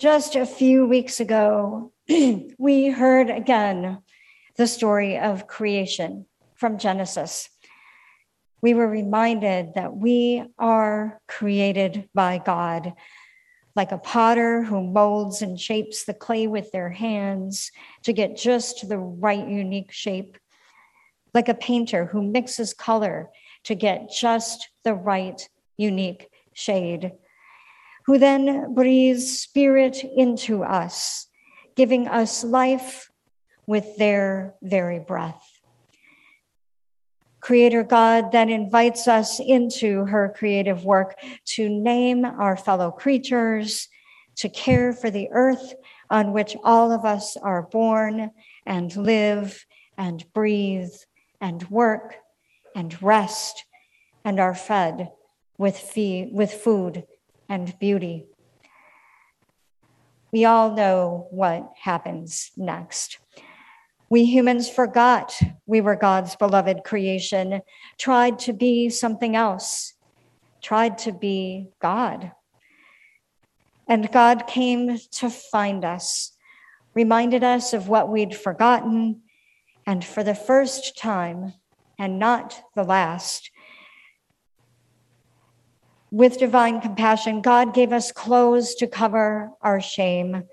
Just a few weeks ago, we heard again the story of creation from Genesis. We were reminded that we are created by God, like a potter who molds and shapes the clay with their hands to get just the right unique shape, like a painter who mixes color to get just the right unique shade who then breathes spirit into us, giving us life with their very breath. Creator God then invites us into her creative work to name our fellow creatures, to care for the earth on which all of us are born and live and breathe and work and rest and are fed with, fee- with food and beauty. We all know what happens next. We humans forgot we were God's beloved creation, tried to be something else, tried to be God. And God came to find us, reminded us of what we'd forgotten, and for the first time, and not the last, with divine compassion, God gave us clothes to cover our shame.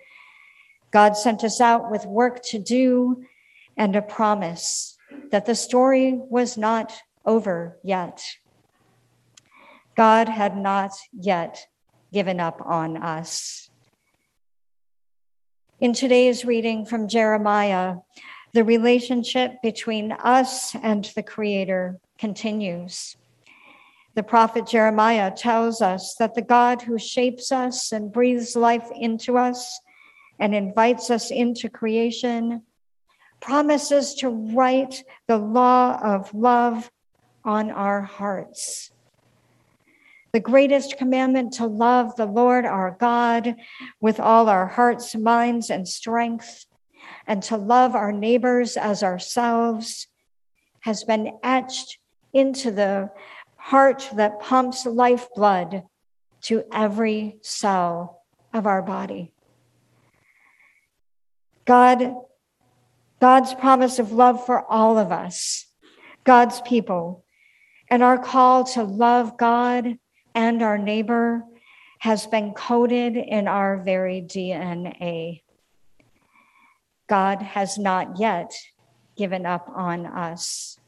God sent us out with work to do and a promise that the story was not over yet. God had not yet given up on us. In today's reading from Jeremiah, the relationship between us and the Creator continues. The prophet Jeremiah tells us that the God who shapes us and breathes life into us and invites us into creation promises to write the law of love on our hearts. The greatest commandment to love the Lord our God with all our hearts, minds, and strength, and to love our neighbors as ourselves has been etched into the heart that pumps lifeblood to every cell of our body. God, God's promise of love for all of us, God's people, and our call to love God and our neighbor has been coded in our very DNA. God has not yet given up on us.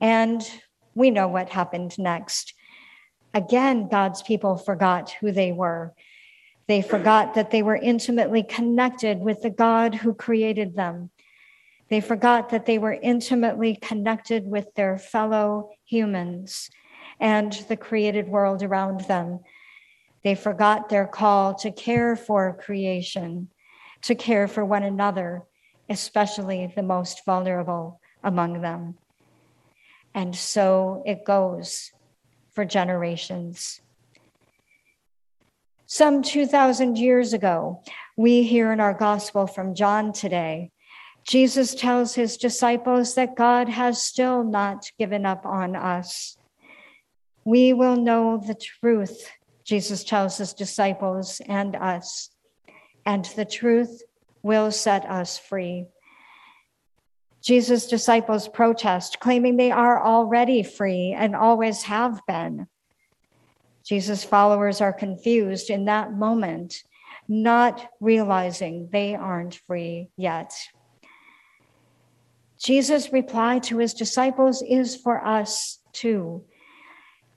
And we know what happened next. Again, God's people forgot who they were. They forgot that they were intimately connected with the God who created them. They forgot that they were intimately connected with their fellow humans and the created world around them. They forgot their call to care for creation, to care for one another, especially the most vulnerable among them. And so it goes for generations. Some 2,000 years ago, we hear in our gospel from John today, Jesus tells his disciples that God has still not given up on us. We will know the truth, Jesus tells his disciples and us, and the truth will set us free. Jesus' disciples protest, claiming they are already free and always have been. Jesus' followers are confused in that moment, not realizing they aren't free yet. Jesus' reply to his disciples is for us too.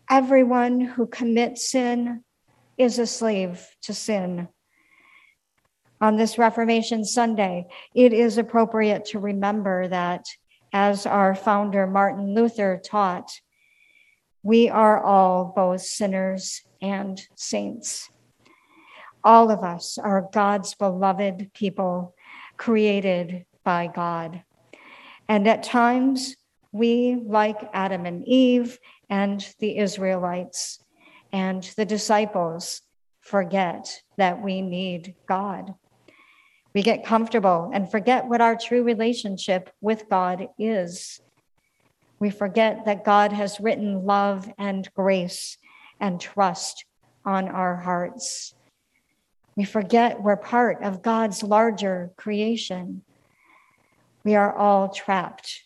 Everyone who commits sin is a slave to sin on this Reformation Sunday, it is appropriate to remember that, as our founder Martin Luther taught, we are all both sinners and saints. All of us are God's beloved people, created by God. And at times, we, like Adam and Eve and the Israelites and the disciples, forget that we need God. We get comfortable and forget what our true relationship with God is. We forget that God has written love and grace and trust on our hearts. We forget we're part of God's larger creation. We are all trapped,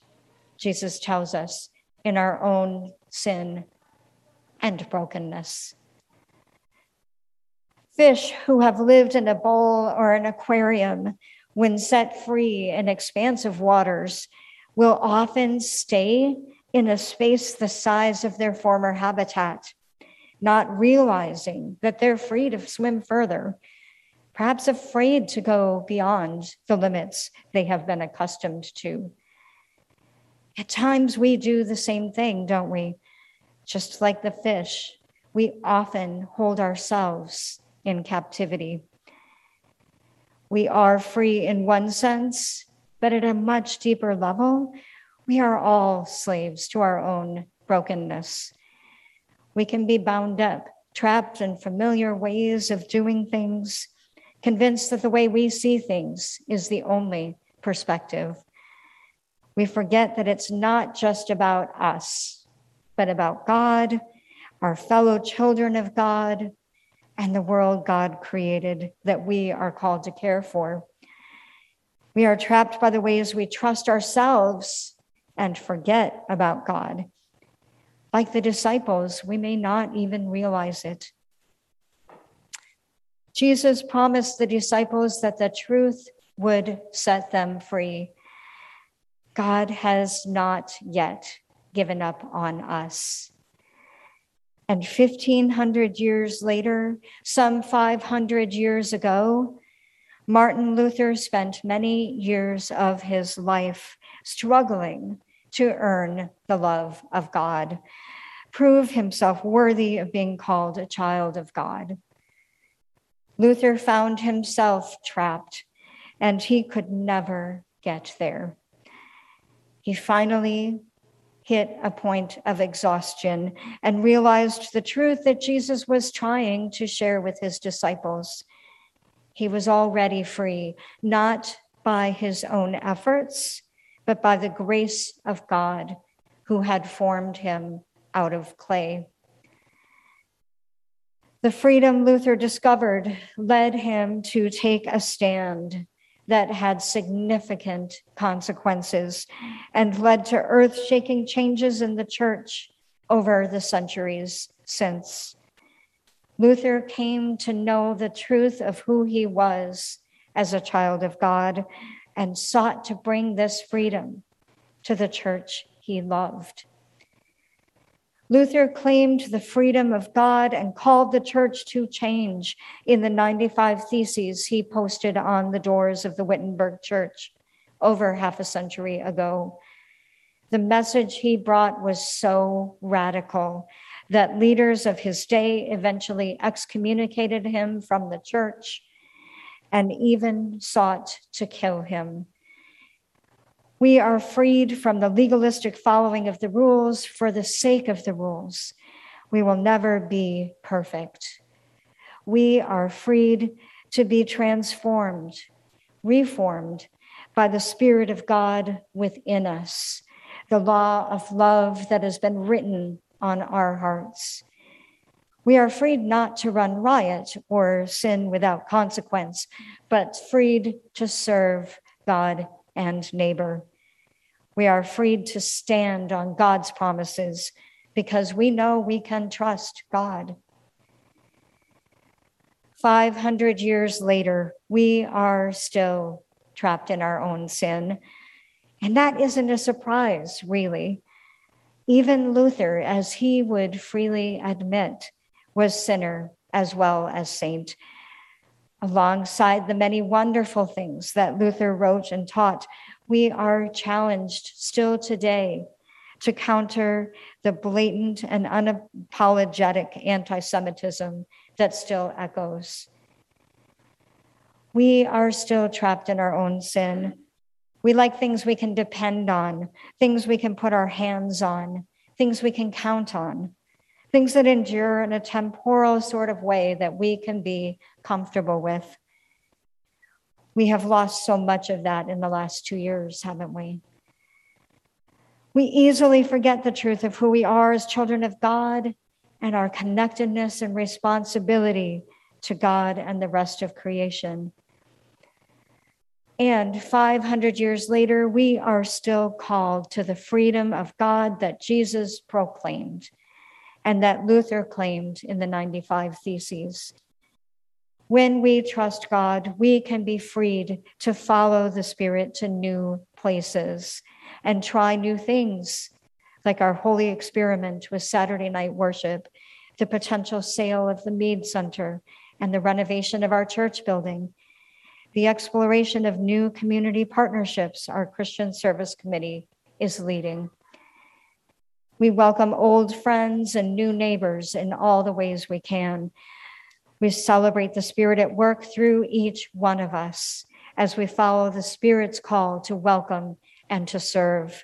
Jesus tells us, in our own sin and brokenness. Fish who have lived in a bowl or an aquarium, when set free in expansive waters, will often stay in a space the size of their former habitat, not realizing that they're free to swim further perhaps afraid to go beyond the limits they have been accustomed to. At times, we do the same thing, don't we? Just like the fish, we often hold ourselves in captivity. We are free in one sense, but at a much deeper level, we are all slaves to our own brokenness. We can be bound up, trapped in familiar ways of doing things convinced that the way we see things is the only perspective. We forget that it's not just about us, but about God, our fellow children of God, and the world God created that we are called to care for. We are trapped by the ways we trust ourselves and forget about God. Like the disciples, we may not even realize it. Jesus promised the disciples that the truth would set them free. God has not yet given up on us. And 1500 years later, some 500 years ago, Martin Luther spent many years of his life struggling to earn the love of God, prove himself worthy of being called a child of God. Luther found himself trapped and he could never get there. He finally hit a point of exhaustion and realized the truth that Jesus was trying to share with his disciples. He was already free, not by his own efforts, but by the grace of God who had formed him out of clay. The freedom Luther discovered led him to take a stand that had significant consequences and led to earth shaking changes in the church over the centuries since. Luther came to know the truth of who he was as a child of God and sought to bring this freedom to the church he loved. Luther claimed the freedom of God and called the church to change in the 95 Theses he posted on the doors of the Wittenberg Church over half a century ago. The message he brought was so radical that leaders of his day eventually excommunicated him from the church and even sought to kill him. We are freed from the legalistic following of the rules for the sake of the rules. We will never be perfect. We are freed to be transformed, reformed by the Spirit of God within us, the law of love that has been written on our hearts. We are freed not to run riot or sin without consequence, but freed to serve God and neighbor. We are freed to stand on God's promises because we know we can trust God. 500 years later, we are still trapped in our own sin. And that isn't a surprise, really. Even Luther, as he would freely admit, was sinner as well as saint alongside the many wonderful things that Luther wrote and taught, we are challenged still today to counter the blatant and unapologetic anti Semitism that still echoes. We are still trapped in our own sin. We like things we can depend on, things we can put our hands on, things we can count on things that endure in a temporal sort of way that we can be comfortable with. We have lost so much of that in the last two years, haven't we? We easily forget the truth of who we are as children of God and our connectedness and responsibility to God and the rest of creation. And 500 years later, we are still called to the freedom of God that Jesus proclaimed and that Luther claimed in the 95 Theses. When we trust God, we can be freed to follow the Spirit to new places and try new things, like our holy experiment with Saturday night worship, the potential sale of the Mead Center, and the renovation of our church building, the exploration of new community partnerships our Christian Service Committee is leading. We welcome old friends and new neighbors in all the ways we can. We celebrate the Spirit at work through each one of us as we follow the Spirit's call to welcome and to serve.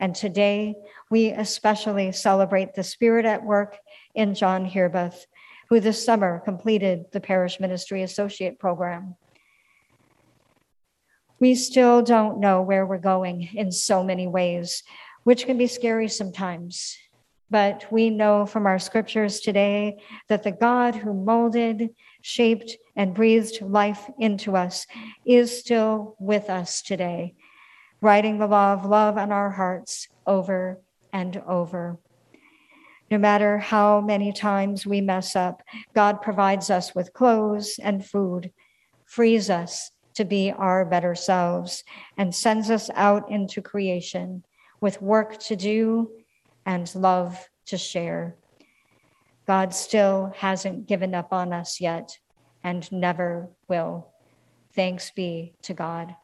And today, we especially celebrate the Spirit at work in John Hirbeth, who this summer completed the Parish Ministry Associate Program. We still don't know where we're going in so many ways, which can be scary sometimes. But we know from our scriptures today that the God who molded, shaped, and breathed life into us is still with us today, writing the law of love on our hearts over and over. No matter how many times we mess up, God provides us with clothes and food, frees us to be our better selves, and sends us out into creation with work to do and love to share. God still hasn't given up on us yet and never will. Thanks be to God.